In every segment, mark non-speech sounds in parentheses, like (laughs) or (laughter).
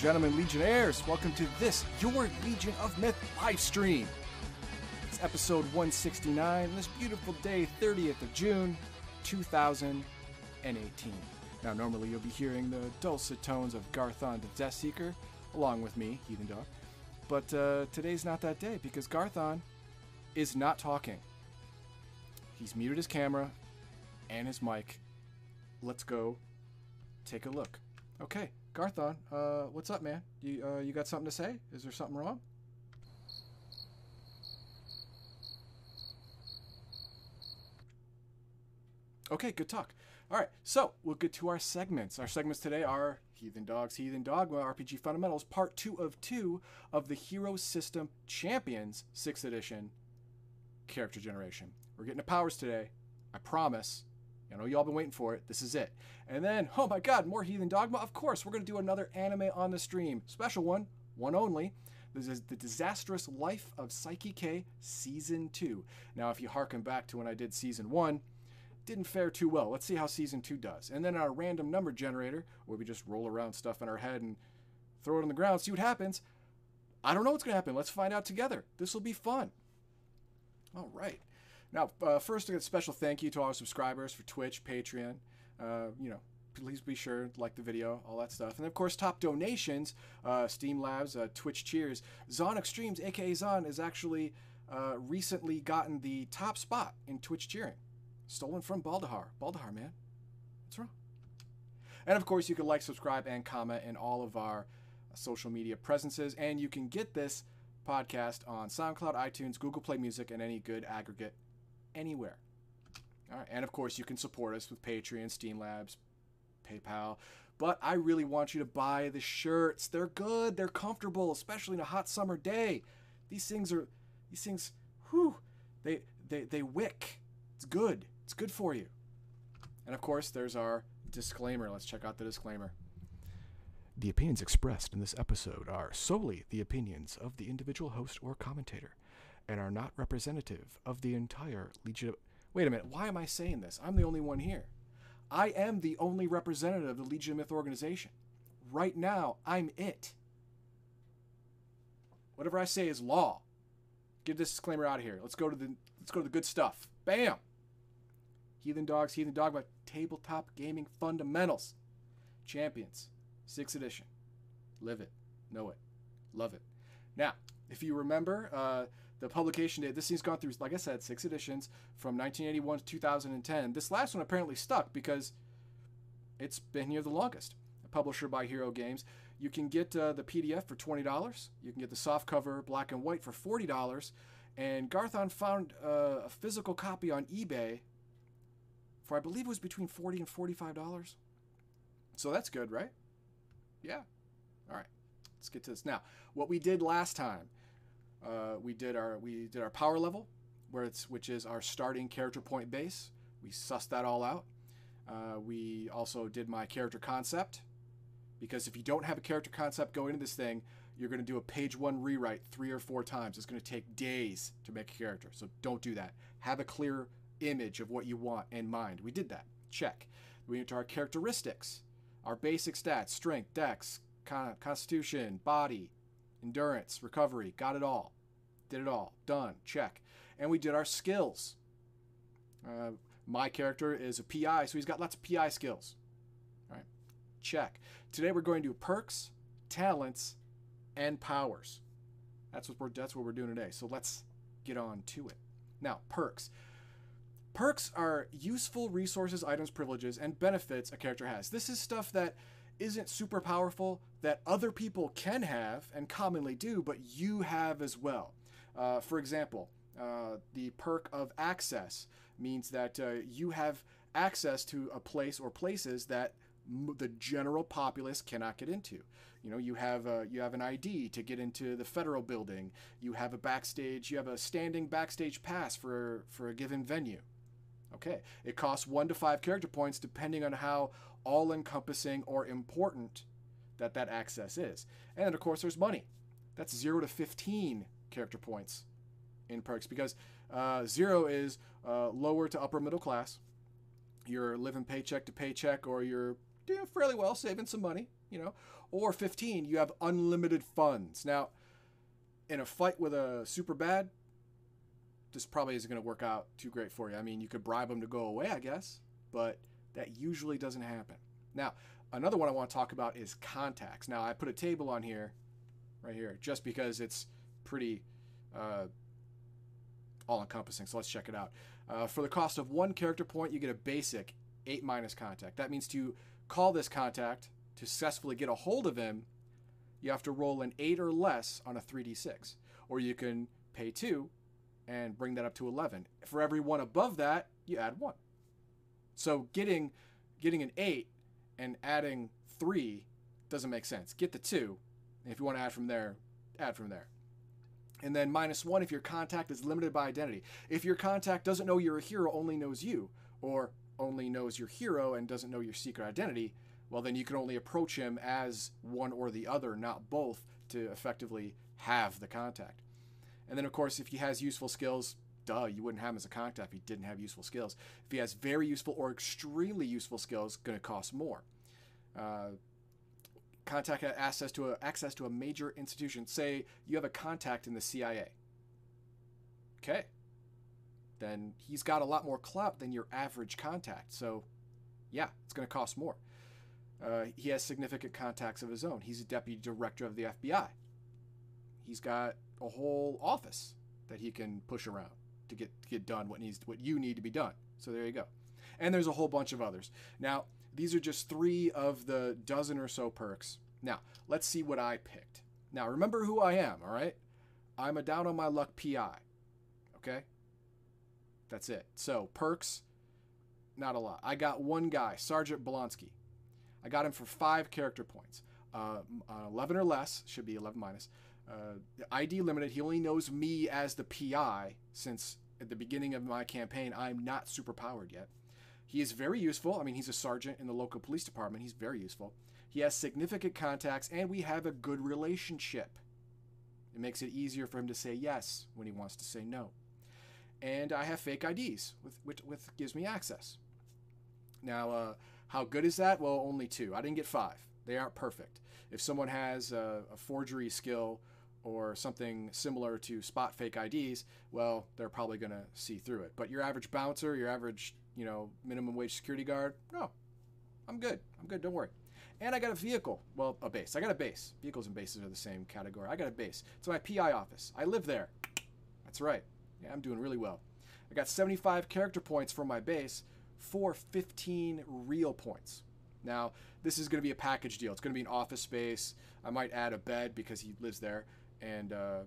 gentlemen, Legionnaires. Welcome to this, your Legion of Myth live stream. It's episode 169, this beautiful day, 30th of June, 2018. Now, normally you'll be hearing the dulcet tones of Garthon the Death Seeker, along with me, Heathen Dog. But uh, today's not that day because Garthon is not talking. He's muted his camera and his mic. Let's go take a look. Okay, Garthon, uh, what's up, man? You uh, you got something to say? Is there something wrong? Okay, good talk. All right, so we'll get to our segments. Our segments today are Heathen Dogs, Heathen Dogma, RPG Fundamentals, Part 2 of 2 of the Hero System Champions 6th Edition Character Generation. We're getting to powers today. I promise. I know y'all been waiting for it. This is it. And then, oh my god, more Heathen Dogma? Of course, we're going to do another anime on the stream. Special one, one only. This is The Disastrous Life of Saiki K Season 2. Now, if you harken back to when I did Season 1, didn't fare too well. Let's see how Season 2 does. And then our random number generator, where we just roll around stuff in our head and throw it on the ground, see what happens. I don't know what's going to happen. Let's find out together. This will be fun. All right. Now, uh, first, a special thank you to all our subscribers for Twitch, Patreon. Uh, you know, please be sure to like the video, all that stuff. And of course, top donations, uh, Streamlabs, uh, Twitch Cheers. Zon Extremes, aka Zon, has actually uh, recently gotten the top spot in Twitch cheering. Stolen from Baldahar. Baldahar, man. What's wrong? And of course, you can like, subscribe, and comment in all of our social media presences. And you can get this podcast on SoundCloud, iTunes, Google Play Music, and any good aggregate anywhere. All right, and of course, you can support us with Patreon, Streamlabs, PayPal. But I really want you to buy the shirts. They're good. They're comfortable, especially in a hot summer day. These things are, these things, whew, they they they wick. It's good. It's good for you. And of course, there's our disclaimer. Let's check out the disclaimer. The opinions expressed in this episode are solely the opinions of the individual host or commentator and are not representative of the entire Legion. Wait a minute, why am I saying this? I'm the only one here. I am the only representative of the Legion of Myth organization. Right now, I'm it. Whatever I say is law. Get this disclaimer out of here. Let's go to the let's go to the good stuff. Bam. Heathen Dogs, Heathen Dogma, Tabletop Gaming Fundamentals. Champions, 6th edition. Live it, know it, love it. Now, if you remember, uh, the publication date, this thing's gone through, like I said, six editions from 1981 to 2010. This last one apparently stuck because it's been here the longest. Publisher by Hero Games. You can get uh, the PDF for $20. You can get the soft cover black and white for $40. And Garthon found uh, a physical copy on eBay for, I believe it was between 40 and $45. So that's good, right? Yeah. All right. Let's get to this. Now, what we did last time uh, we did our we did our power level, where it's which is our starting character point base. We sussed that all out. Uh, we also did my character concept, because if you don't have a character concept going into this thing, you're going to do a page one rewrite three or four times. It's going to take days to make a character, so don't do that. Have a clear image of what you want in mind. We did that. Check. We went to our characteristics, our basic stats: strength, dex, con- constitution, body, endurance, recovery, got it all. Did it all. Done. Check. And we did our skills. Uh, my character is a PI, so he's got lots of PI skills. All right. Check. Today we're going to perks, talents, and powers. That's what we're that's what we're doing today. So let's get on to it. Now, perks. Perks are useful resources, items, privileges, and benefits a character has. This is stuff that isn't super powerful that other people can have and commonly do, but you have as well. Uh, for example, uh, the perk of access means that uh, you have access to a place or places that m- the general populace cannot get into. You know, you have a, you have an ID to get into the federal building. You have a backstage. You have a standing backstage pass for for a given venue. Okay, it costs one to five character points depending on how all encompassing or important that that access is. And of course, there's money. That's zero to 15 character points in perks because uh, zero is uh, lower to upper middle class. You're living paycheck to paycheck or you're doing fairly well, saving some money. you know. Or 15, you have unlimited funds. Now, in a fight with a super bad, this probably isn't going to work out too great for you. I mean, you could bribe them to go away, I guess, but that usually doesn't happen. Now, another one I want to talk about is contacts. Now, I put a table on here, right here, just because it's pretty uh, all encompassing. So let's check it out. Uh, for the cost of one character point, you get a basic 8 minus contact. That means to call this contact, to successfully get a hold of him, you have to roll an 8 or less on a 3d6. Or you can pay 2 and bring that up to 11. For every one above that, you add 1. So getting getting an 8 and adding 3 doesn't make sense. Get the 2, and if you want to add from there, add from there. And then minus 1 if your contact is limited by identity. If your contact doesn't know you're a hero, only knows you, or only knows your hero and doesn't know your secret identity, well, then you can only approach him as one or the other, not both, to effectively have the contact. And then, of course, if he has useful skills, duh, you wouldn't have him as a contact if he didn't have useful skills. If he has very useful or extremely useful skills, going to cost more. Uh, contact access to a, access to a major institution. Say you have a contact in the CIA. Okay. Then he's got a lot more clout than your average contact. So, yeah, it's going to cost more. Uh, he has significant contacts of his own. He's a deputy director of the FBI. He's got a whole office that he can push around to get to get done what needs what you need to be done. So there you go. And there's a whole bunch of others. Now, these are just 3 of the dozen or so perks. Now, let's see what I picked. Now, remember who I am, all right? I'm a down on my luck PI. Okay? That's it. So, perks not a lot. I got one guy, Sergeant Blonsky. I got him for 5 character points. Uh, 11 or less, should be 11 minus. Uh, ID limited. He only knows me as the PI since at the beginning of my campaign I'm not super powered yet. He is very useful. I mean, he's a sergeant in the local police department. He's very useful. He has significant contacts, and we have a good relationship. It makes it easier for him to say yes when he wants to say no. And I have fake IDs, with, which, which gives me access. Now, uh, how good is that? Well, only two. I didn't get five. They aren't perfect. If someone has a, a forgery skill or something similar to spot fake IDs, well, they're probably going to see through it. But your average bouncer, your average, you know, minimum wage security guard, no, I'm good. I'm good. Don't worry. And I got a vehicle. Well, a base. I got a base. Vehicles and bases are the same category. I got a base. It's my PI office. I live there. That's right. Yeah, I'm doing really well. I got 75 character points for my base for 15 real points. Now, this is going to be a package deal. It's going to be an office space. I might add a bed because he lives there and uh,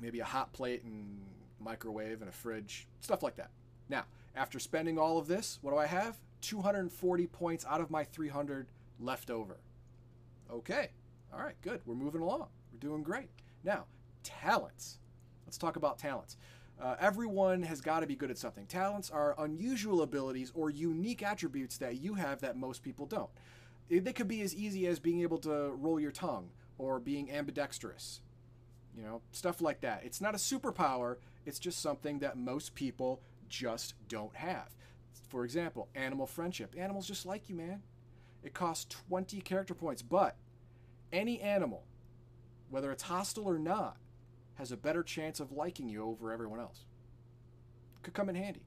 maybe a hot plate and microwave and a fridge, stuff like that. Now, after spending all of this, what do I have? 240 points out of my 300 left over. Okay, all right, good. We're moving along. We're doing great. Now, talents. Let's talk about talents. Uh, everyone has got to be good at something. Talents are unusual abilities or unique attributes that you have that most people don't. They could be as easy as being able to roll your tongue or being ambidextrous you know, stuff like that. It's not a superpower, it's just something that most people just don't have. For example, animal friendship. Animals just like you, man. It costs 20 character points, but any animal, whether it's hostile or not, has a better chance of liking you over everyone else. Could come in handy.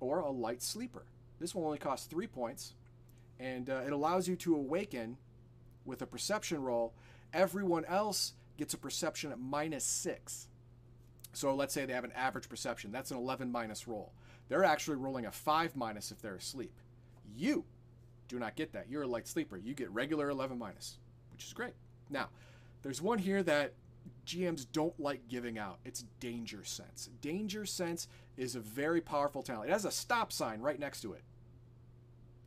Or a light sleeper. This one only costs three points, and uh, it allows you to awaken with a perception roll. Everyone else gets a perception at minus six. So let's say they have an average perception. That's an 11 minus roll. They're actually rolling a 5 minus if they're asleep. You do not get that. You're a light sleeper. You get regular 11 minus, which is great. Now, there's one here that GMs don't like giving out. It's Danger Sense. Danger Sense is a very powerful talent. It has a stop sign right next to it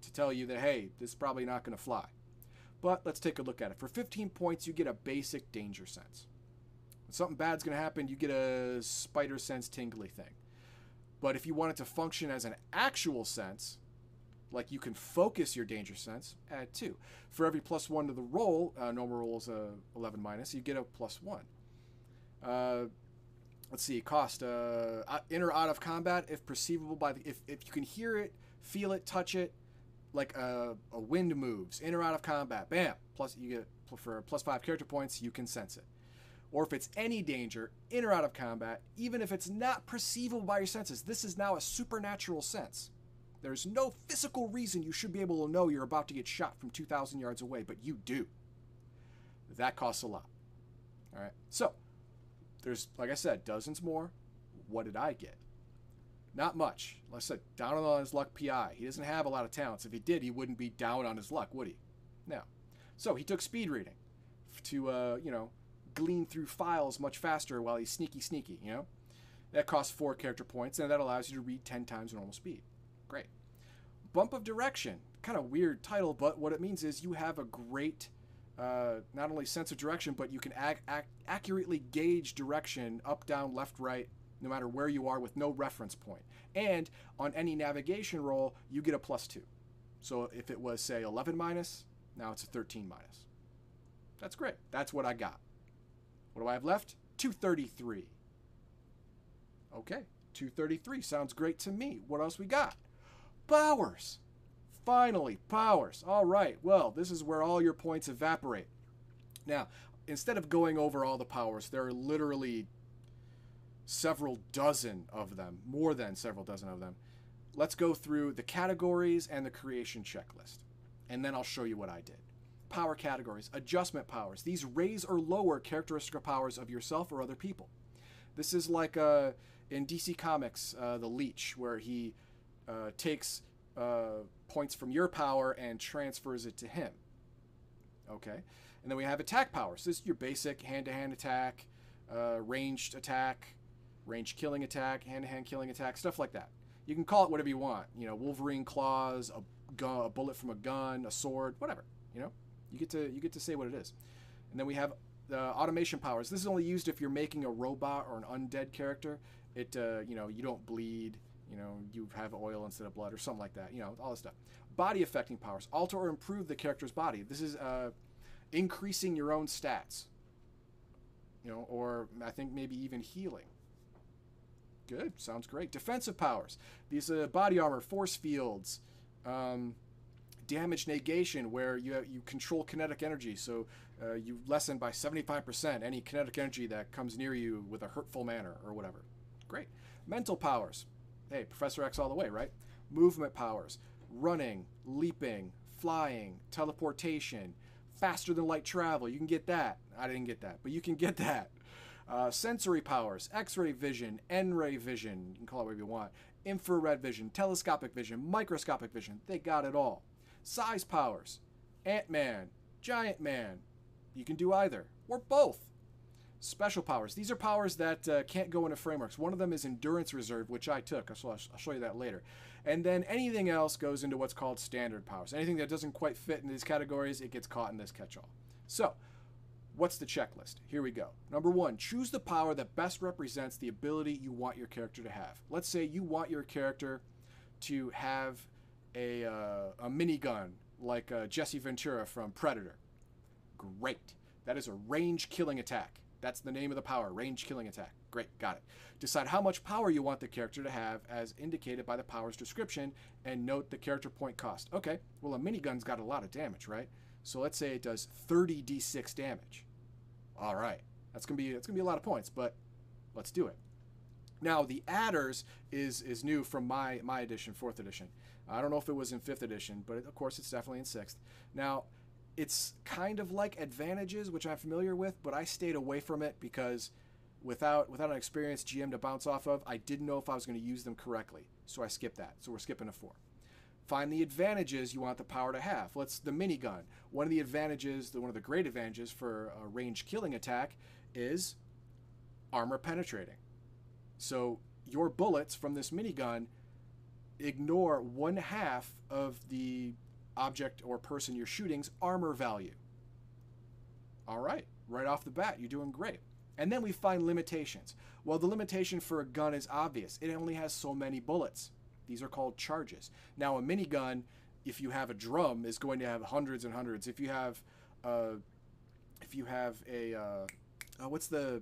to tell you that, hey, this is probably not going to fly. But let's take a look at it. For 15 points, you get a basic danger sense. When something bad's going to happen, you get a spider sense tingly thing. But if you want it to function as an actual sense, like you can focus your danger sense, add two. For every plus one to the roll, uh, normal roll is a 11 minus, you get a plus one. Uh, let's see, cost uh, in or out of combat if perceivable by the, if, if you can hear it, feel it, touch it, like a, a wind moves in or out of combat, bam, plus you get for plus five character points, you can sense it. Or if it's any danger, in or out of combat, even if it's not perceivable by your senses, this is now a supernatural sense. There's no physical reason you should be able to know you're about to get shot from 2,000 yards away, but you do. That costs a lot. All right. So, there's, like I said, dozens more. What did I get? Not much. Like I said, down on his luck PI. He doesn't have a lot of talents. If he did, he wouldn't be down on his luck, would he? No. So he took speed reading to, uh, you know, glean through files much faster while he's sneaky, sneaky, you know? That costs four character points, and that allows you to read 10 times normal speed. Great. Bump of Direction. Kind of weird title, but what it means is you have a great, uh, not only sense of direction, but you can ac- ac- accurately gauge direction up, down, left, right, no matter where you are with no reference point. And on any navigation roll, you get a plus two. So if it was, say, 11 minus, now it's a 13 minus. That's great. That's what I got. What do I have left? 233. Okay, 233 sounds great to me. What else we got? Powers. Finally, powers. All right, well, this is where all your points evaporate. Now, instead of going over all the powers, there are literally several dozen of them, more than several dozen of them. Let's go through the categories and the creation checklist, and then I'll show you what I did. Power categories, adjustment powers. These raise or lower characteristic powers of yourself or other people. This is like uh, in DC Comics, uh, the Leech, where he uh, takes uh, points from your power and transfers it to him. Okay, and then we have attack powers. This is your basic hand-to-hand attack, uh, ranged attack, range killing attack, hand-to-hand killing attack, stuff like that. You can call it whatever you want. You know, Wolverine claws, a, gun, a bullet from a gun, a sword, whatever. You know, you get to you get to say what it is. And then we have the automation powers. This is only used if you're making a robot or an undead character. It uh, you know you don't bleed. You know you have oil instead of blood or something like that. You know all this stuff. Body affecting powers alter or improve the character's body. This is uh, increasing your own stats. You know, or I think maybe even healing. Good, sounds great. Defensive powers. These uh, body armor, force fields, um, damage negation, where you you control kinetic energy, so uh, you lessen by 75% any kinetic energy that comes near you with a hurtful manner or whatever. Great. Mental powers. Hey, Professor X all the way, right? Movement powers. Running, leaping, flying, teleportation, faster than light travel. You can get that. I didn't get that, but you can get that. Uh, sensory powers, X-ray vision, N-ray vision, you can call it whatever you want, infrared vision, telescopic vision, microscopic vision, they got it all. Size powers, Ant-Man, Giant Man, you can do either, or both. Special powers, these are powers that uh, can't go into frameworks. One of them is Endurance Reserve, which I took, I'll, I'll show you that later. And then anything else goes into what's called standard powers. Anything that doesn't quite fit in these categories, it gets caught in this catch-all. So, What's the checklist? Here we go. Number one, choose the power that best represents the ability you want your character to have. Let's say you want your character to have a, uh, a minigun like uh, Jesse Ventura from Predator. Great. That is a range killing attack. That's the name of the power, range killing attack. Great, got it. Decide how much power you want the character to have as indicated by the power's description and note the character point cost. Okay, well, a minigun's got a lot of damage, right? So let's say it does 30 d6 damage. All right, that's gonna be that's gonna be a lot of points, but let's do it. Now the adders is is new from my my edition, fourth edition. I don't know if it was in fifth edition, but of course it's definitely in sixth. Now it's kind of like advantages, which I'm familiar with, but I stayed away from it because without without an experienced GM to bounce off of, I didn't know if I was going to use them correctly, so I skipped that. So we're skipping a four. Find the advantages you want the power to have. Let's the minigun. One of the advantages, the, one of the great advantages for a range killing attack is armor penetrating. So your bullets from this minigun ignore one half of the object or person you're shooting's armor value. All right, right off the bat, you're doing great. And then we find limitations. Well, the limitation for a gun is obvious. It only has so many bullets. These are called charges. Now, a minigun, if you have a drum, is going to have hundreds and hundreds. If you have, uh, if you have a, uh, oh, what's the,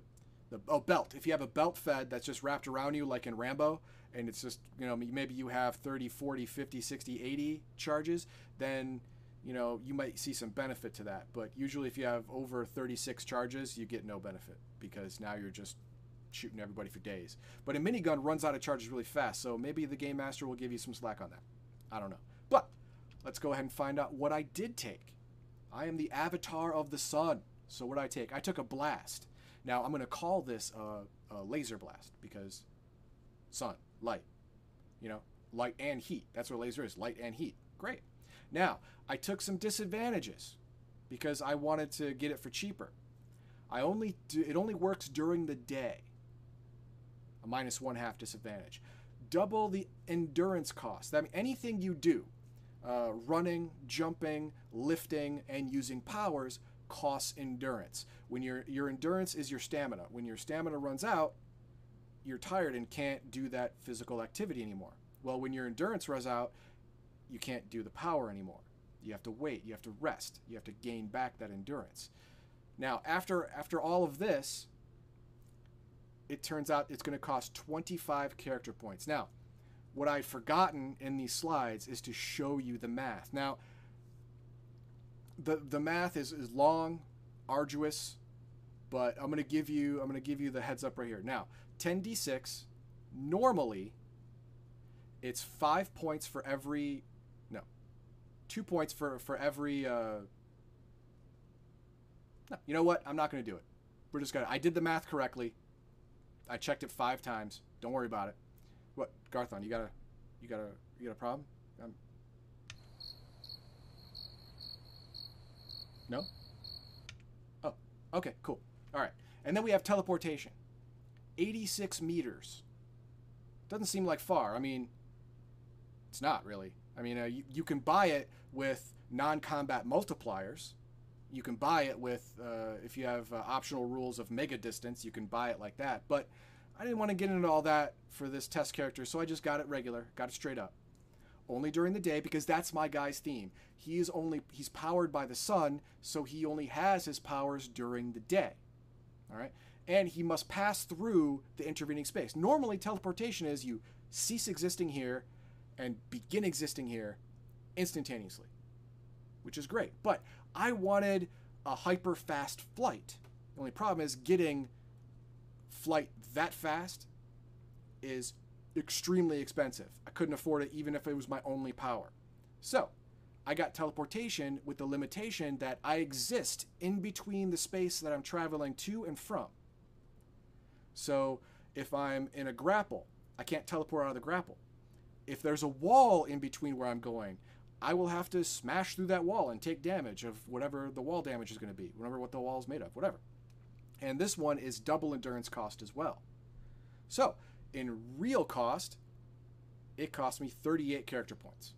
the oh belt? If you have a belt fed that's just wrapped around you like in Rambo, and it's just you know maybe you have 30 40 50 60 80 charges then you know you might see some benefit to that but usually if you have over 36 charges you get no benefit because now you're just shooting everybody for days but a minigun runs out of charges really fast so maybe the game master will give you some slack on that i don't know but let's go ahead and find out what i did take i am the avatar of the sun so what did i take i took a blast now i'm going to call this a, a laser blast because sun light. You know, light and heat. That's what laser is light and heat. Great. Now, I took some disadvantages because I wanted to get it for cheaper. I only do, it only works during the day. A minus one half disadvantage. Double the endurance cost. That means anything you do, uh, running, jumping, lifting, and using powers costs endurance. When your your endurance is your stamina. When your stamina runs out, you're tired and can't do that physical activity anymore. Well, when your endurance runs out, you can't do the power anymore. You have to wait, you have to rest, you have to gain back that endurance. Now, after after all of this, it turns out it's going to cost 25 character points. Now, what I'd forgotten in these slides is to show you the math. Now, the the math is, is long, arduous, but I'm going to give you I'm going to give you the heads up right here. Now, 10d6. Normally, it's five points for every. No, two points for for every. Uh, no, you know what? I'm not going to do it. We're just gonna. I did the math correctly. I checked it five times. Don't worry about it. What, Garthon? You got a, you got a, you got a problem? Um, no. Oh, okay, cool. All right, and then we have teleportation. 86 meters. Doesn't seem like far. I mean, it's not really. I mean, uh, you, you can buy it with non combat multipliers. You can buy it with, uh, if you have uh, optional rules of mega distance, you can buy it like that. But I didn't want to get into all that for this test character, so I just got it regular, got it straight up. Only during the day because that's my guy's theme. He is only he's powered by the sun, so he only has his powers during the day. All right? and he must pass through the intervening space. Normally, teleportation is you cease existing here and begin existing here instantaneously, which is great. But I wanted a hyper fast flight. The only problem is getting flight that fast is extremely expensive. I couldn't afford it even if it was my only power. So, I got teleportation with the limitation that I exist in between the space that I'm traveling to and from. So if I'm in a grapple, I can't teleport out of the grapple. If there's a wall in between where I'm going, I will have to smash through that wall and take damage of whatever the wall damage is going to be, whatever what the wall is made of, whatever. And this one is double endurance cost as well. So, in real cost, it cost me 38 character points.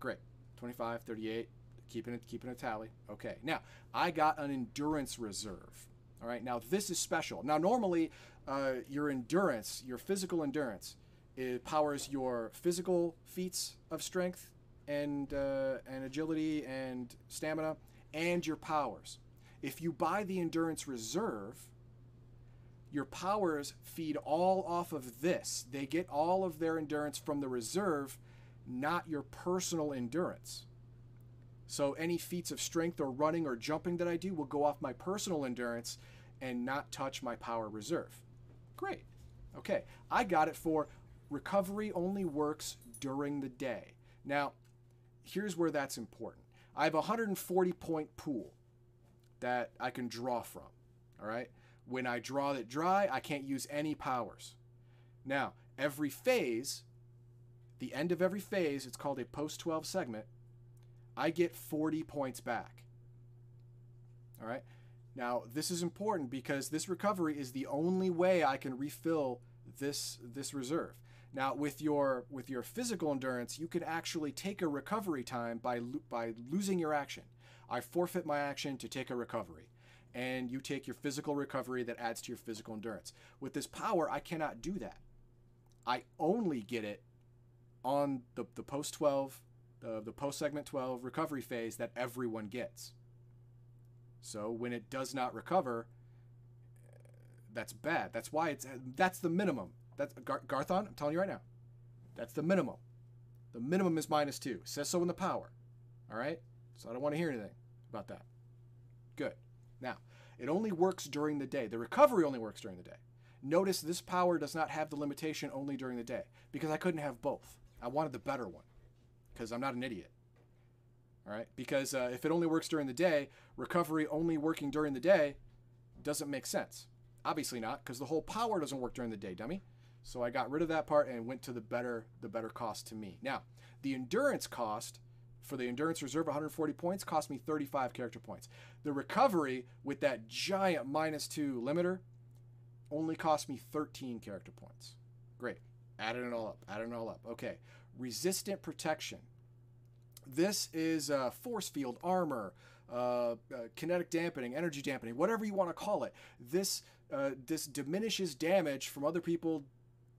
Great. 25, 38, keeping it keeping a tally. Okay. Now, I got an endurance reserve. All right, now this is special. Now, normally, uh, your endurance, your physical endurance, it powers your physical feats of strength and uh, and agility and stamina, and your powers. If you buy the endurance reserve, your powers feed all off of this. They get all of their endurance from the reserve, not your personal endurance. So any feats of strength or running or jumping that I do will go off my personal endurance and not touch my power reserve. Great. Okay, I got it for recovery only works during the day. Now, here's where that's important. I have a 140 point pool that I can draw from. All right. When I draw it dry, I can't use any powers. Now, every phase, the end of every phase, it's called a post 12 segment, I get 40 points back. All right. Now, this is important because this recovery is the only way I can refill this this reserve. Now, with your with your physical endurance, you can actually take a recovery time by by losing your action. I forfeit my action to take a recovery, and you take your physical recovery that adds to your physical endurance. With this power, I cannot do that. I only get it on the the post 12 uh, the post segment 12 recovery phase that everyone gets. So when it does not recover, that's bad. That's why it's that's the minimum. That's Gar- Garthon. I'm telling you right now, that's the minimum. The minimum is minus two. It says so in the power. All right. So I don't want to hear anything about that. Good. Now, it only works during the day. The recovery only works during the day. Notice this power does not have the limitation only during the day because I couldn't have both. I wanted the better one because I'm not an idiot. All right. Because uh, if it only works during the day, recovery only working during the day doesn't make sense. Obviously not, because the whole power doesn't work during the day, dummy. So I got rid of that part and went to the better the better cost to me. Now, the endurance cost for the endurance reserve 140 points cost me 35 character points. The recovery with that giant minus 2 limiter only cost me 13 character points. Great. Adding it all up. Adding it all up. Okay. Resistant protection. This is uh, force field armor, uh, uh, kinetic dampening, energy dampening, whatever you want to call it. This uh, this diminishes damage from other people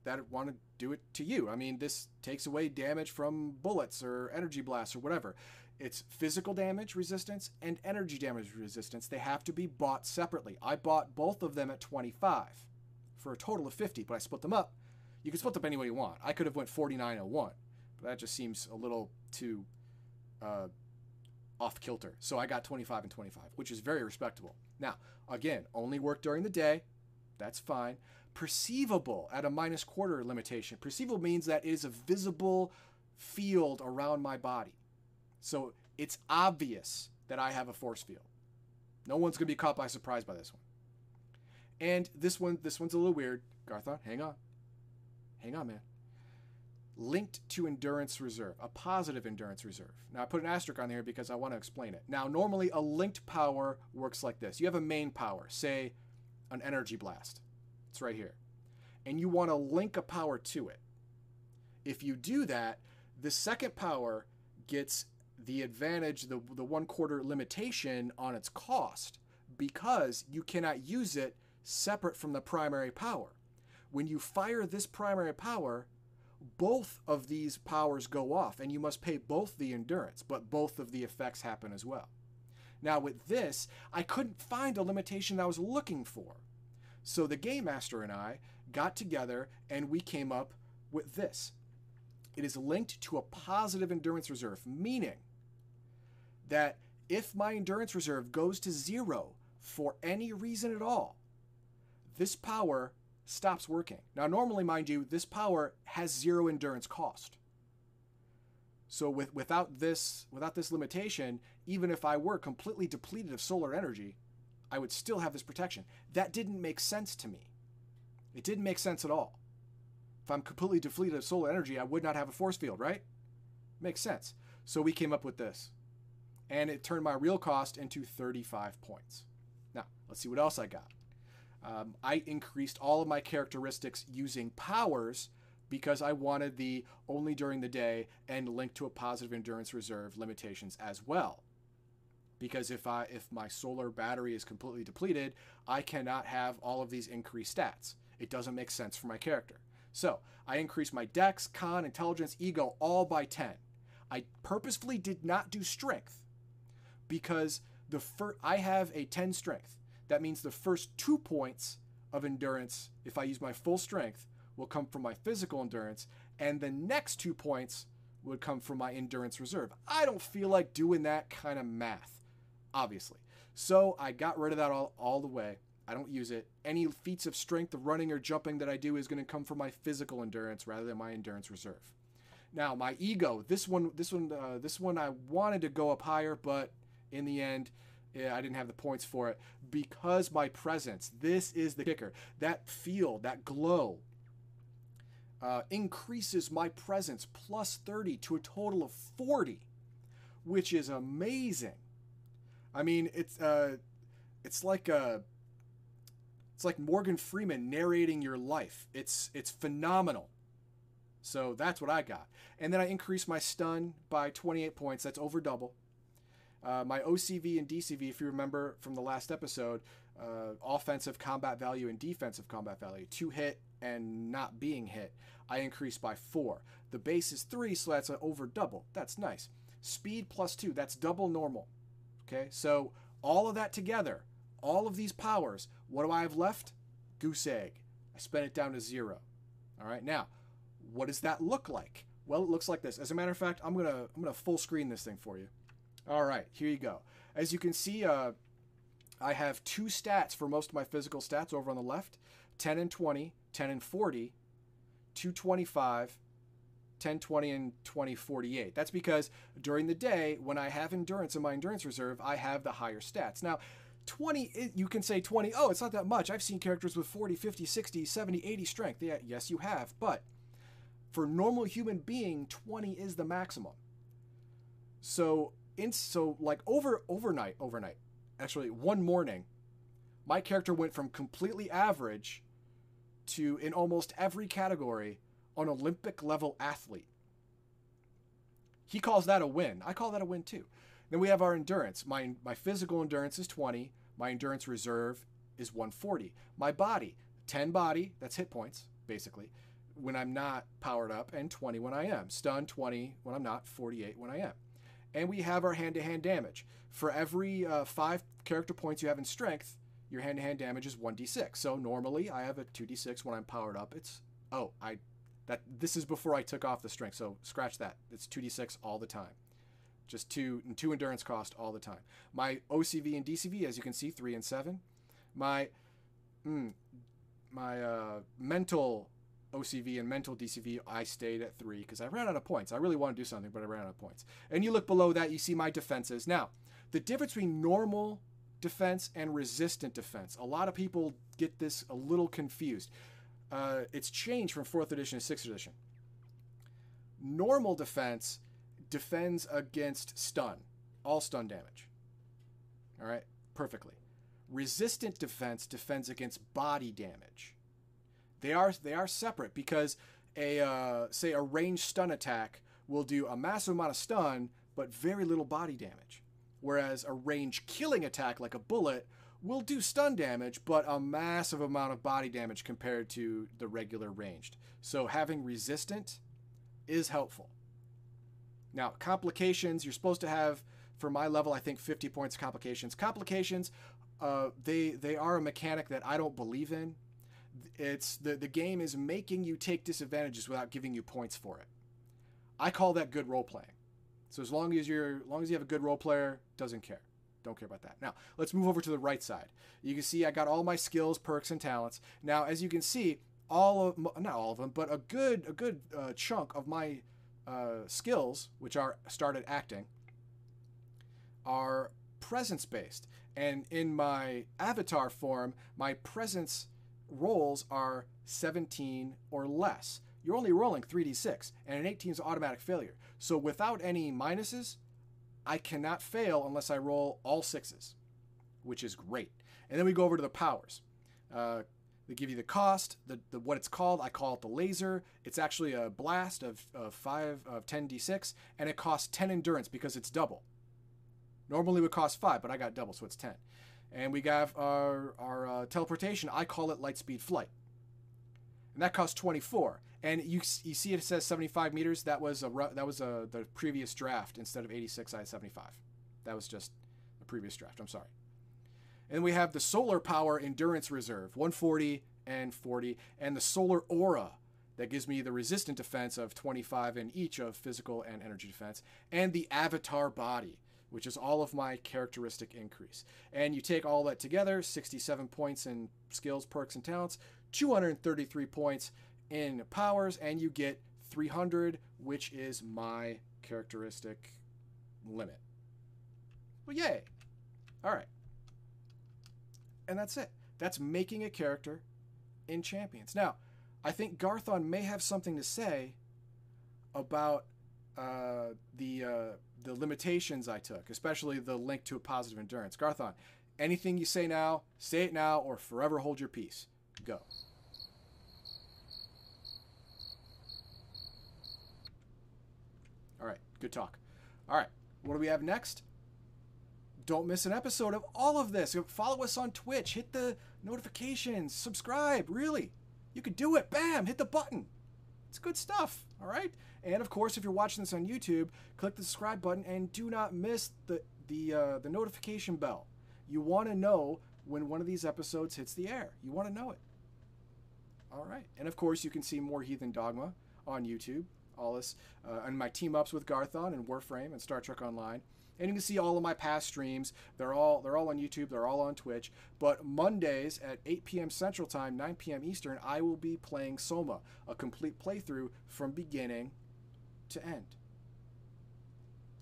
that want to do it to you. I mean, this takes away damage from bullets or energy blasts or whatever. It's physical damage resistance and energy damage resistance. They have to be bought separately. I bought both of them at 25 for a total of 50, but I split them up. You can split them up any way you want. I could have went 4901, but that just seems a little too uh, off kilter. So I got 25 and 25, which is very respectable. Now, again, only work during the day. That's fine. Perceivable at a minus quarter limitation. Perceivable means that it is a visible field around my body. So it's obvious that I have a force field. No one's going to be caught by surprise by this one. And this one, this one's a little weird. Garthon, hang on. Hang on, man linked to endurance reserve, a positive endurance reserve. Now I put an asterisk on here because I want to explain it. Now normally a linked power works like this. You have a main power, say an energy blast. It's right here. And you want to link a power to it. If you do that, the second power gets the advantage, the, the one quarter limitation on its cost because you cannot use it separate from the primary power. When you fire this primary power, both of these powers go off and you must pay both the endurance, but both of the effects happen as well. Now, with this, I couldn't find a limitation I was looking for. So the Game Master and I got together and we came up with this. It is linked to a positive endurance reserve, meaning that if my endurance reserve goes to zero for any reason at all, this power stops working. Now, normally, mind you, this power has zero endurance cost. So with, without this without this limitation, even if I were completely depleted of solar energy, I would still have this protection. That didn't make sense to me. It didn't make sense at all. If I'm completely depleted of solar energy, I would not have a force field, right? Makes sense. So we came up with this. And it turned my real cost into 35 points. Now, let's see what else I got. Um, I increased all of my characteristics using powers because I wanted the only during the day and linked to a positive endurance reserve limitations as well. Because if I if my solar battery is completely depleted, I cannot have all of these increased stats. It doesn't make sense for my character. So I increased my dex, con, intelligence, ego all by 10. I purposefully did not do strength because the fir- I have a 10 strength. That means the first two points of endurance, if I use my full strength, will come from my physical endurance, and the next two points would come from my endurance reserve. I don't feel like doing that kind of math, obviously. So I got rid of that all, all the way. I don't use it. Any feats of strength, of running or jumping that I do is going to come from my physical endurance rather than my endurance reserve. Now my ego, this one, this one, uh, this one, I wanted to go up higher, but in the end, yeah, I didn't have the points for it because my presence. This is the kicker. That feel, that glow, uh, increases my presence plus 30 to a total of 40, which is amazing. I mean, it's uh, it's like a uh, it's like Morgan Freeman narrating your life. It's it's phenomenal. So that's what I got. And then I increased my stun by 28 points. That's over double. Uh, my OCV and DCV, if you remember from the last episode, uh, offensive combat value and defensive combat value, two hit and not being hit, I increased by four. The base is three, so that's an over double. That's nice. Speed plus two, that's double normal. Okay, so all of that together, all of these powers, what do I have left? Goose egg. I spent it down to zero. All right, now, what does that look like? Well, it looks like this. As a matter of fact, I'm gonna I'm gonna full screen this thing for you. All right, here you go. As you can see, uh, I have two stats for most of my physical stats over on the left 10 and 20, 10 and 40, 225, 10, 20, and 20, 48. That's because during the day, when I have endurance in my endurance reserve, I have the higher stats. Now, 20, eh, you can say 20, oh, it's not that much. I've seen characters with 40, 50, 60, 70, 80 strength. Yeah, yes, you have. But for normal human being, 20 is the maximum. So, in, so like over overnight, overnight, actually one morning, my character went from completely average to in almost every category an Olympic level athlete. He calls that a win. I call that a win too. Then we have our endurance. My my physical endurance is 20. My endurance reserve is 140. My body, 10 body, that's hit points basically, when I'm not powered up and 20 when I am. Stun 20 when I'm not, 48 when I am. And we have our hand-to-hand damage. For every uh, 5 character points you have in strength, your hand-to-hand damage is 1d6. So normally I have a 2d6 when I'm powered up. It's oh, I that this is before I took off the strength, so scratch that. It's 2d6 all the time. Just two and two endurance cost all the time. My OCV and DCV, as you can see, three and seven. My mm, my uh, mental OCV and mental DCV, I stayed at three because I ran out of points. I really want to do something, but I ran out of points. And you look below that, you see my defenses. Now, the difference between normal defense and resistant defense. A lot of people get this a little confused uh, it's changed from fourth edition to sixth edition. Normal defense defends against stun, all stun damage. All right, perfectly. Resistant defense defends against body damage. They are they are separate because a uh, say a ranged stun attack will do a massive amount of stun but very little body damage, whereas a range killing attack like a bullet will do stun damage, but a massive amount of body damage compared to the regular ranged. So having resistant is helpful. Now, complications, you're supposed to have, for my level, I think 50 points of complications. Complications, uh, they, they are a mechanic that I don't believe in. It's the, the game is making you take disadvantages without giving you points for it. I call that good role playing. So as long as you're, as long as you have a good role player, doesn't care. Don't care about that. Now, let's move over to the right side. You can see I got all my skills, perks, and talents. Now, as you can see, all of not all of them, but a good a good uh, chunk of my uh, skills, which are started acting, are presence based. And in my avatar form, my presence rolls are 17 or less. You're only rolling 3d6, and an 18 is automatic failure. So without any minuses, I cannot fail unless I roll all sixes, which is great. And then we go over to the powers. Uh, they give you the cost, the, the what it's called. I call it the laser. It's actually a blast of, of five of 10 d6, and it costs 10 endurance because it's double. Normally it would cost five, but I got double, so it's 10. And we got our, our uh, teleportation. I call it light speed flight, and that costs 24 and you you see it says 75 meters. That was a that was a the previous draft instead of 86. I had 75. That was just a previous draft. I'm sorry. And we have the solar power endurance reserve 140 and 40, and the solar aura that gives me the resistant defense of 25 in each of physical and energy defense, and the avatar body, which is all of my characteristic increase. And you take all that together 67 points in skills, perks, and talents, 233 points in powers, and you get 300, which is my characteristic limit. Well, yay. All right. And that's it. That's making a character in Champions. Now, I think Garthon may have something to say about uh, the uh, the limitations I took, especially the link to a positive endurance. Garthon, anything you say now, say it now, or forever hold your peace. Go. Good talk. All right, what do we have next? Don't miss an episode of all of this. Follow us on Twitch. Hit the notifications. Subscribe. Really, you could do it. Bam! Hit the button. It's good stuff. All right. And of course, if you're watching this on YouTube, click the subscribe button and do not miss the the uh, the notification bell. You want to know when one of these episodes hits the air. You want to know it. All right. And of course, you can see more Heathen Dogma on YouTube. All this, uh, and my team ups with Garthon and Warframe and Star Trek Online. And you can see all of my past streams. They're all they're all on YouTube. They're all on Twitch. But Mondays at 8 p.m. Central Time, 9 p.m. Eastern, I will be playing Soma, a complete playthrough from beginning to end.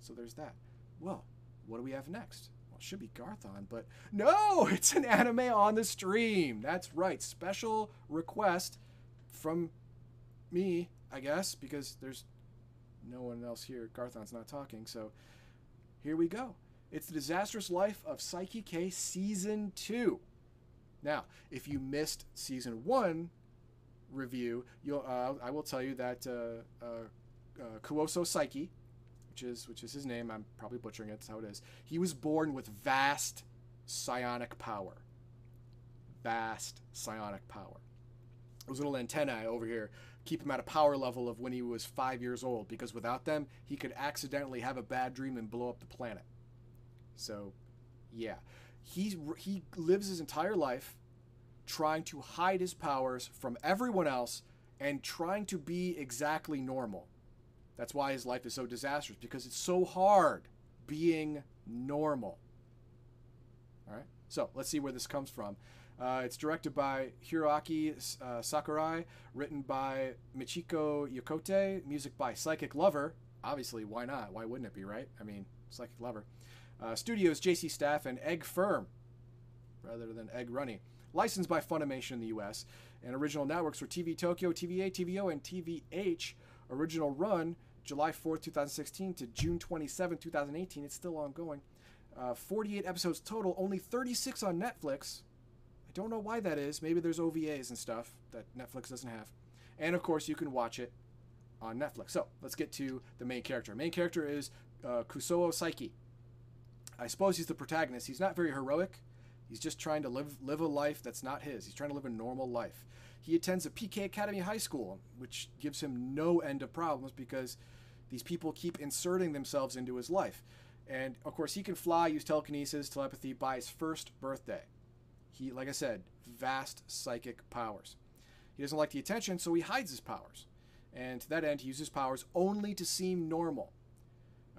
So there's that. Well, what do we have next? Well, it should be Garthon, but no, (laughs) it's an anime on the stream. That's right. Special request from me, I guess, because there's no one else here. Garthon's not talking, so here we go. It's the disastrous life of Saiki K season two. Now, if you missed season one review, you'll uh, I will tell you that uh, uh, uh Kusuo Saiki, which is which is his name, I'm probably butchering it. That's how it is. He was born with vast psionic power. Vast psionic power. Those little antennae over here keep him at a power level of when he was five years old, because without them, he could accidentally have a bad dream and blow up the planet. So, yeah. He, he lives his entire life trying to hide his powers from everyone else and trying to be exactly normal. That's why his life is so disastrous, because it's so hard being normal. All right? So, let's see where this comes from. Uh, it's directed by Hiroaki uh, Sakurai, written by Michiko Yokote, music by Psychic Lover. Obviously, why not? Why wouldn't it be, right? I mean, Psychic Lover. Uh, studios JC Staff and Egg Firm, rather than Egg Runny. Licensed by Funimation in the US. And original networks were TV Tokyo, TVA, TVO, and TVH. Original run July 4th, 2016 to June 27, 2018. It's still ongoing. Uh, 48 episodes total, only 36 on Netflix. I don't know why that is. Maybe there's OVAs and stuff that Netflix doesn't have. And of course, you can watch it on Netflix. So let's get to the main character. Main character is uh, Kusuo Saiki. I suppose he's the protagonist. He's not very heroic. He's just trying to live live a life that's not his. He's trying to live a normal life. He attends a PK Academy High School, which gives him no end of problems because these people keep inserting themselves into his life. And of course, he can fly, use telekinesis, telepathy by his first birthday. He, like I said, vast psychic powers. He doesn't like the attention, so he hides his powers. And to that end, he uses powers only to seem normal.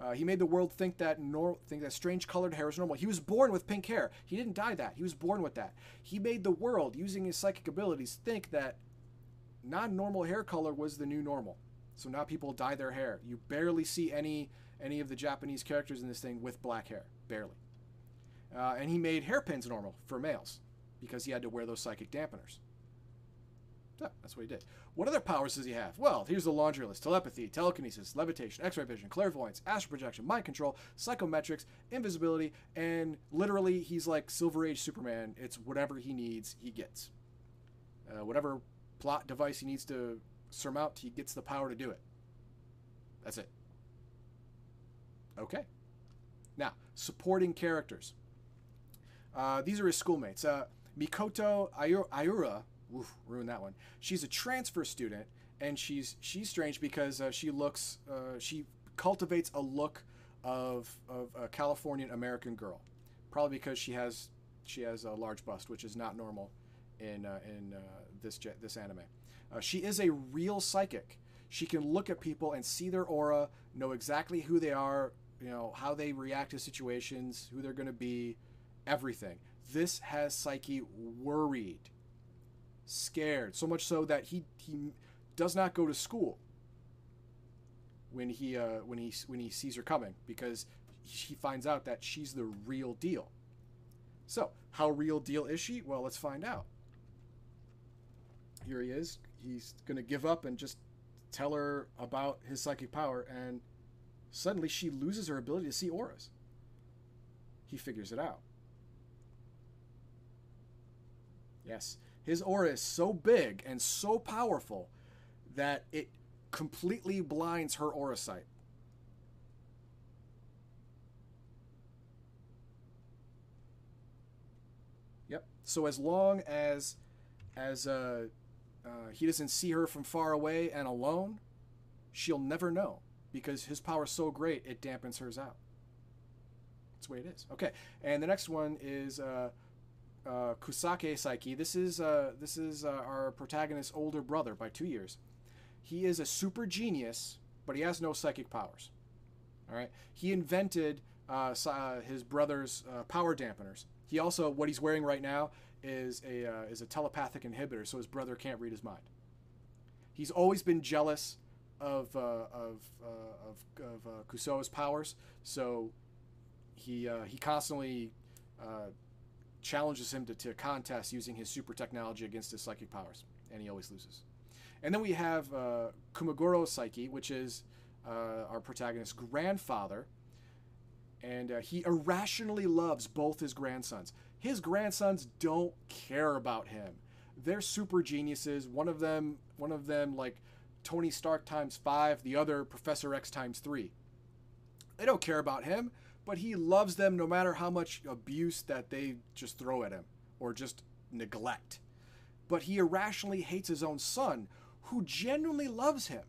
Uh, he made the world think that nor- think that strange colored hair is normal. He was born with pink hair. He didn't dye that. He was born with that. He made the world, using his psychic abilities, think that non-normal hair color was the new normal. So now people dye their hair. You barely see any any of the Japanese characters in this thing with black hair, barely. Uh, and he made hairpins normal for males because he had to wear those psychic dampeners. So that's what he did. What other powers does he have? Well, here's the laundry list telepathy, telekinesis, levitation, x ray vision, clairvoyance, astral projection, mind control, psychometrics, invisibility, and literally, he's like Silver Age Superman. It's whatever he needs, he gets. Uh, whatever plot device he needs to surmount, he gets the power to do it. That's it. Okay. Now, supporting characters. Uh, these are his schoolmates. Uh, Mikoto Ayura, oof, ruined that one. She's a transfer student, and she's she's strange because uh, she looks uh, she cultivates a look of of a Californian American girl, probably because she has she has a large bust, which is not normal in uh, in this this anime. she is a real psychic. She can look at people and see their aura, know exactly who they are, you know how they react to situations, who they're going to be everything. This has Saiki worried, scared, so much so that he he does not go to school when he uh, when he when he sees her coming because he finds out that she's the real deal. So, how real deal is she? Well, let's find out. Here he is. He's going to give up and just tell her about his psychic power and suddenly she loses her ability to see auras. He figures it out. Yes. His aura is so big and so powerful that it completely blinds her aura sight. Yep. So as long as as uh, uh, he doesn't see her from far away and alone, she'll never know because his power is so great it dampens hers out. That's the way it is. Okay, and the next one is uh, uh, Kusuke Saiki. This is uh, this is uh, our protagonist's older brother by two years. He is a super genius, but he has no psychic powers. All right. He invented uh, uh, his brother's uh, power dampeners. He also what he's wearing right now is a is a telepathic inhibitor, so his brother can't read his mind. He's always been jealous of of of, of Kuso's powers, so he he constantly challenges him to, to contest using his super technology against his psychic powers, and he always loses. And then we have uh, Kumagoro Saiki, which is uh, our protagonist's grandfather, and uh, he irrationally loves both his grandsons. His grandsons don't care about him. They're super geniuses. One of them, one of them, like Tony Stark times five. The other, Professor X times three. They don't care about him, but he loves them no matter how much abuse that they just throw at him or just neglect. But he irrationally hates his own son, who genuinely loves him.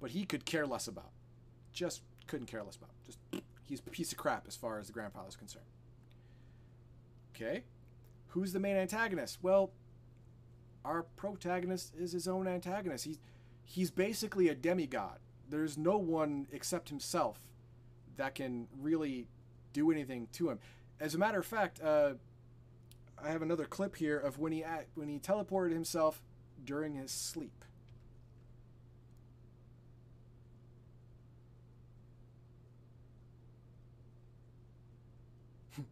But he could care less about. Just couldn't care less about. Just he's a piece of crap as far as the grandfather's concerned. Okay. Who's the main antagonist? Well, our protagonist is his own antagonist. He's he's basically a demigod. There's no one except himself that can really do anything to him. As a matter of fact, uh, I have another clip here of when he at, when he teleported himself during his sleep. (laughs)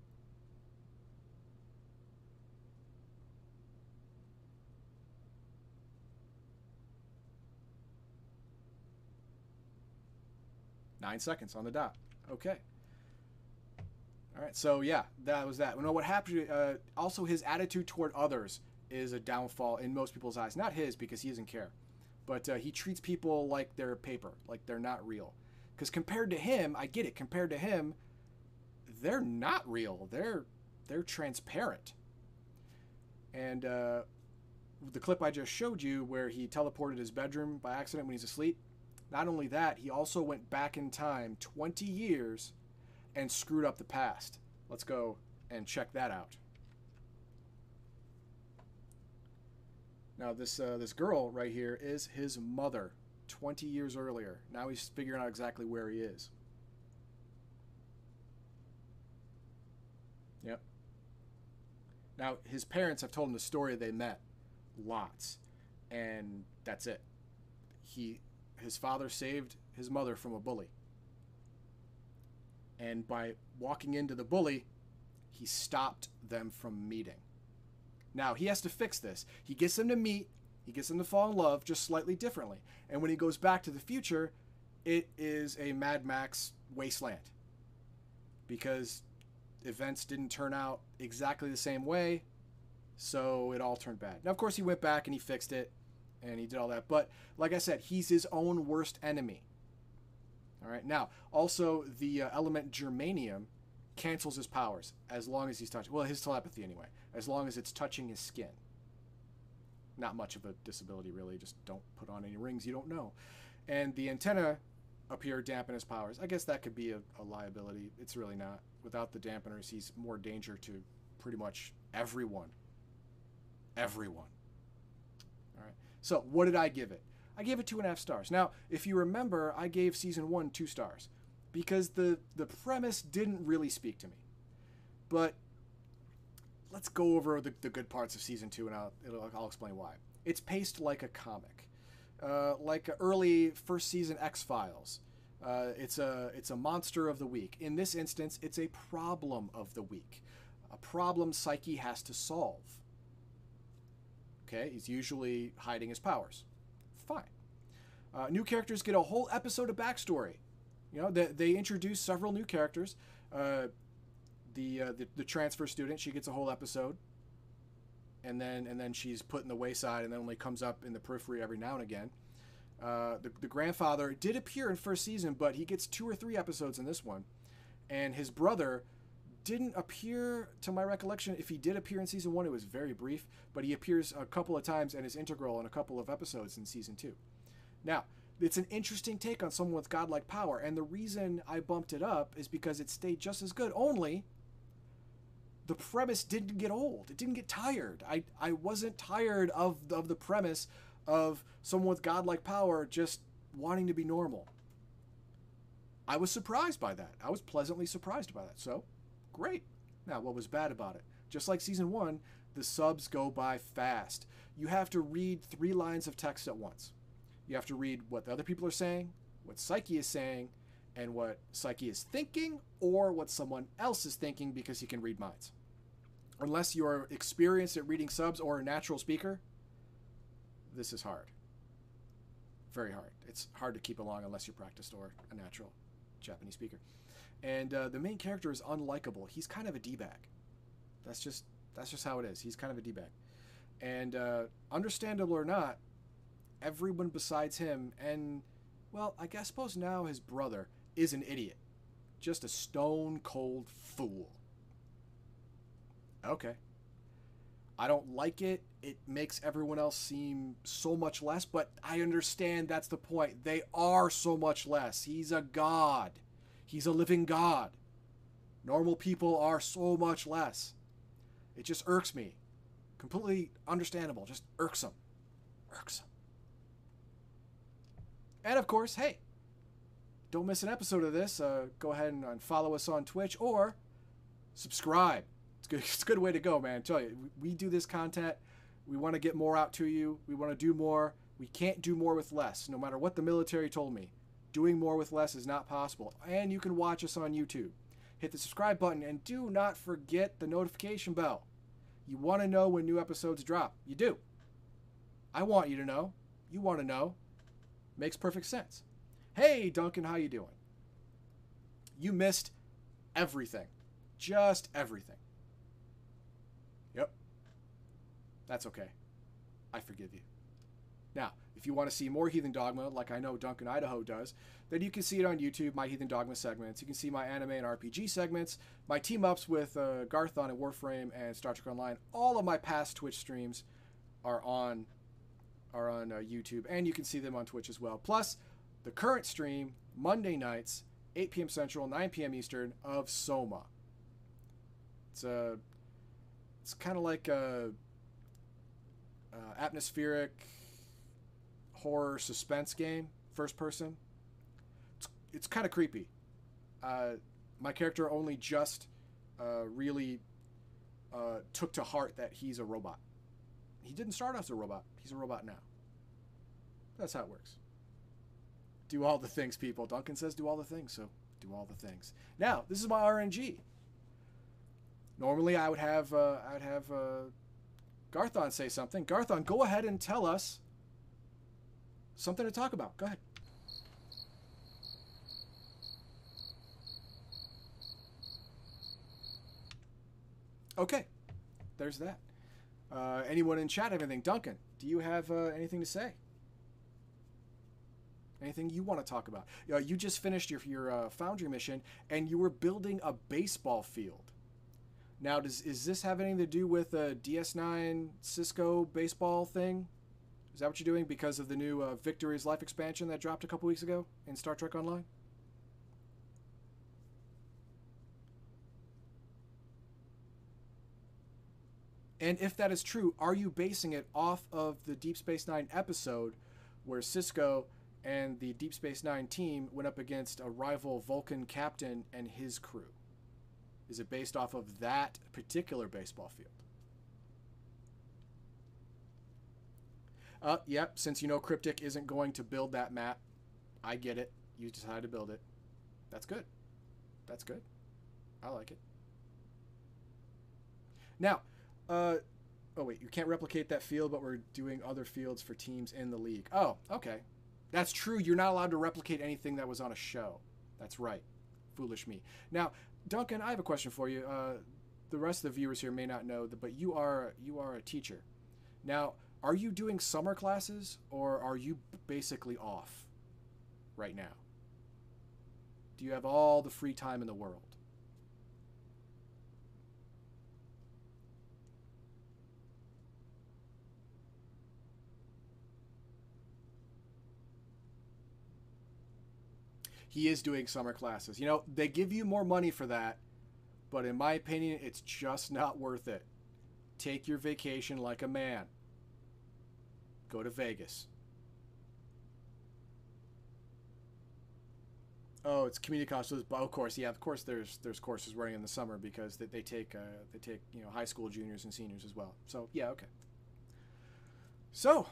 Nine seconds on the dot. Okay. All right. So yeah, that was that. You know what happened? Uh, also, his attitude toward others is a downfall in most people's eyes. Not his because he doesn't care, but uh, he treats people like they're paper, like they're not real. Because compared to him, I get it. Compared to him, they're not real. They're they're transparent. And uh, the clip I just showed you, where he teleported his bedroom by accident when he's asleep, not only that, he also went back in time 20 years and screwed up the past. Let's go and check that out. Now this uh, this girl right here is his mother 20 years earlier. Now he's figuring out exactly where he is. Yep. Now his parents have told him the story they met lots and that's it. He his father saved his mother from a bully. And by walking into the bully, he stopped them from meeting. Now, he has to fix this. He gets them to meet, he gets them to fall in love just slightly differently. And when he goes back to the future, it is a Mad Max wasteland. Because events didn't turn out exactly the same way, so it all turned bad. Now, of course, he went back and he fixed it and he did all that. But like I said, he's his own worst enemy. All right. Now, also the uh, element germanium cancels his powers as long as he's touching. Well, his telepathy anyway, as long as it's touching his skin. Not much of a disability, really. Just don't put on any rings you don't know. And the antenna appear dampen his powers. I guess that could be a, a liability. It's really not. Without the dampeners, he's more danger to pretty much everyone. Everyone. So, what did I give it? I gave it two and a half stars. Now, if you remember, I gave season one two stars because the the premise didn't really speak to me. But let's go over the, the good parts of season two, and I'll I'll explain why. It's paced like a comic, uh, like early first season X Files. Uh, it's a it's a monster of the week. In this instance, it's a problem of the week, a problem Saiki has to solve. Okay, he's usually hiding his powers. Fine. Uh, new characters get a whole episode of backstory. You know, they, they introduce several new characters. Uh, the, uh, the the transfer student, she gets a whole episode, and then and then she's put in the wayside, and then only comes up in the periphery every now and again. Uh, the, the grandfather did appear in first season, but he gets two or three episodes in this one, and his brother didn't appear, to my recollection, if he did appear in season one, it was very brief, but he appears a couple of times and is integral in a couple of episodes in season two. Now, it's an interesting take on someone with godlike power, and the reason I bumped it up is because it stayed just as good, only the premise didn't get old. It didn't get tired. I, I wasn't tired of, of the premise of someone with godlike power just wanting to be normal. I was surprised by that. I was pleasantly surprised by that. So, great. Now, what was bad about it? Just like season one, the subs go by fast. You have to read three lines of text at once. You have to read what the other people are saying, what Saiki is saying, and what Saiki is thinking, or what someone else is thinking because he can read minds. Unless you're experienced at reading subs or a natural speaker, this is hard. Very hard. It's hard to keep along unless you're practiced or a natural Japanese speaker. And uh, the main character is unlikable. He's kind of a d-bag. That's just that's just how it is. He's kind of a d-bag. And uh, understandable or not, everyone besides him and well, I guess suppose now his brother is an idiot. Just a stone cold fool. Okay. I don't like it. It makes everyone else seem so much less, but I understand that's the point. They are so much less. He's a god. He's a living god. Normal people are so much less. It just irks me. Completely understandable. Just irksome. Irksome. And of course, hey, don't miss an episode of this. Uh, go ahead and follow us on Twitch or subscribe. It's good. (laughs) It's a good way to go, man. I tell you, we do this content. We want to get more out to you. We want to do more. We can't do more with less, no matter what the military told me. Doing more with less is not possible. And you can watch us on YouTube. Hit the subscribe button and do not forget the notification bell. You want to know when new episodes drop. You do. I want you to know. You want to know. Makes perfect sense. Hey, Duncan, how you doing? You missed everything. Just everything. Yep. That's okay. I forgive you. Now, if you want to see more Heathen Dogma, like I know Duncan Idaho does, then you can see it on YouTube, my Heathen Dogma segments. You can see my anime and RPG segments, my team ups with uh, Garthon and Warframe and Star Trek Online. All of my past Twitch streams are on are on uh, YouTube, and you can see them on Twitch as well. Plus, the current stream Monday nights, 8 p.m. Central, 9 p.m. Eastern of Soma. It's a it's kind of like a, a atmospheric horror suspense game, first person. It's, it's kind of creepy. Uh, my character only just uh, really uh, took to heart that he's a robot. He didn't start as a robot. He's a robot now. That's how it works. Do all the things, people. Duncan says do all the things, so do all the things. Now, this is my RNG. Normally, I would have uh, I would have uh, Garthon say something. Garthon, go ahead and tell us something to talk about. Go ahead. Okay, there's that. Uh, anyone in chat have anything? Duncan, do you have uh, anything to say? Anything you want to talk about? Uh, you just finished your, your uh, Foundry mission and you were building a baseball field. Now, does is this have anything to do with a DS9 Sisko baseball thing? Is that what you're doing because of the new uh, Victory's Life expansion that dropped a couple weeks ago in Star Trek Online? And if that is true, are you basing it off of the Deep Space Nine episode where Sisko and the Deep Space Nine team went up against a rival Vulcan captain and his crew? Is it based off of that particular baseball field? Uh, yep, since you know Cryptic isn't going to build that map, I get it. You decided to build it. That's good. That's good. I like it. Now, uh, oh wait, you can't replicate that field, but we're doing other fields for teams in the league. Oh, okay. That's true. You're not allowed to replicate anything that was on a show. That's right. Foolish me. Now, Duncan, I have a question for you. Uh, the rest of the viewers here may not know, but you are you are a teacher. Now, are you doing summer classes or are you basically off right now? Do you have all the free time in the world? He is doing summer classes. You know, they give you more money for that, But in my opinion, it's just not worth it. Take your vacation like a man. Go to Vegas. Oh, it's community college. So of course, yeah, of course. There's there's courses running in the summer because they, they take uh, they take you know high school juniors and seniors as well. So yeah, okay. So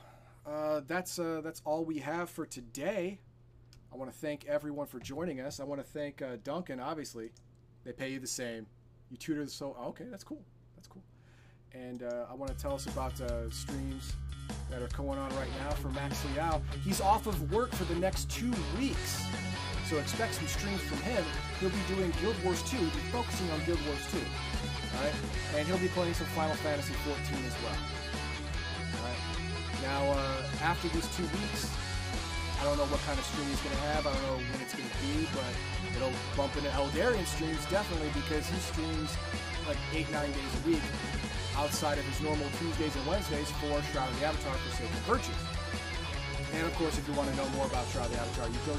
uh, that's uh, that's all we have for today. I want to thank everyone for joining us. I want to thank uh, Duncan. Obviously, they pay you the same. You tutor so okay, that's cool. That's cool. And uh, I want to tell us about uh, streams that are going on right now for Max Liao. He's off of work for the next two weeks. So expect some streams from him. He'll be doing Guild Wars 2. He'll be focusing on Guild Wars 2. Alright? And he'll be playing some Final Fantasy 14 as well. Alright? Now, uh, after these two weeks, I don't know what kind of stream he's going to have. I don't know when it's going to be, but it'll bump into Eldarian streams definitely because he streams like 8, 9 days a week outside of his normal Tuesdays and Wednesdays for Shroud of the Avatar for Sacred Virtues. And of course, if you want to know more about Shroud of the Avatar, you go to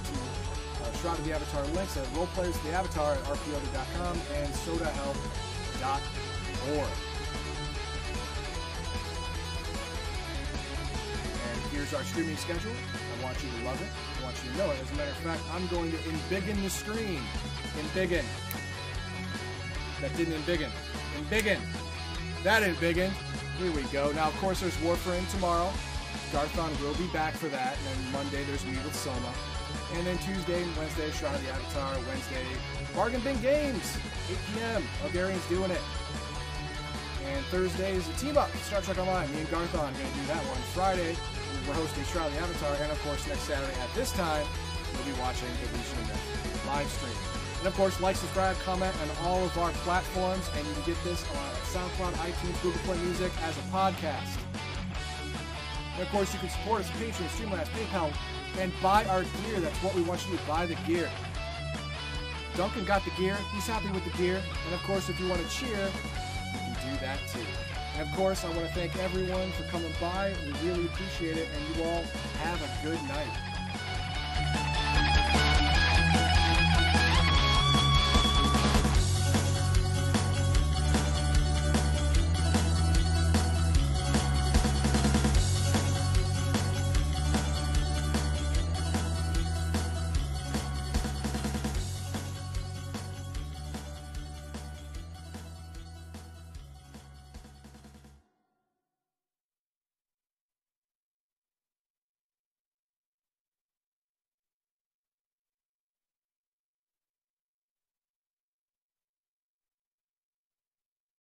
uh, Shroud of the Avatar links at roleplayers of the Avatar at rpyoga.com and sodahealth.org. And here's our streaming schedule. I want you to love it. I want you to know it. As a matter of fact, I'm going to embiggen the screen. Embiggen. That didn't embiggen. Embiggen. That embiggen. Here we go. Now, of course, there's Warframe tomorrow. Garthon will be back for that. And then Monday, there's me with Soma. And then Tuesday and Wednesday, Shroud of the Avatar. Wednesday, Bargain Bin Games, 8 p.m. Bulgarians doing it. And Thursday is a team up, Star Trek Online. Me and Garthon are going to do that one. Friday, we're hosting Shroud of the Avatar. And of course, next Saturday at this time, we'll be watching the of live stream. And of course, like, subscribe, comment on all of our platforms. And you can get this on SoundCloud, iTunes, Google Play Music as a podcast. And of course, you can support us Patreon, Streamlabs, PayPal, and buy our gear. That's what we want you to buy the gear. Duncan got the gear. He's happy with the gear. And of course, if you want to cheer, you can do that too. And of course, I want to thank everyone for coming by. We really appreciate it. And you all have a good night.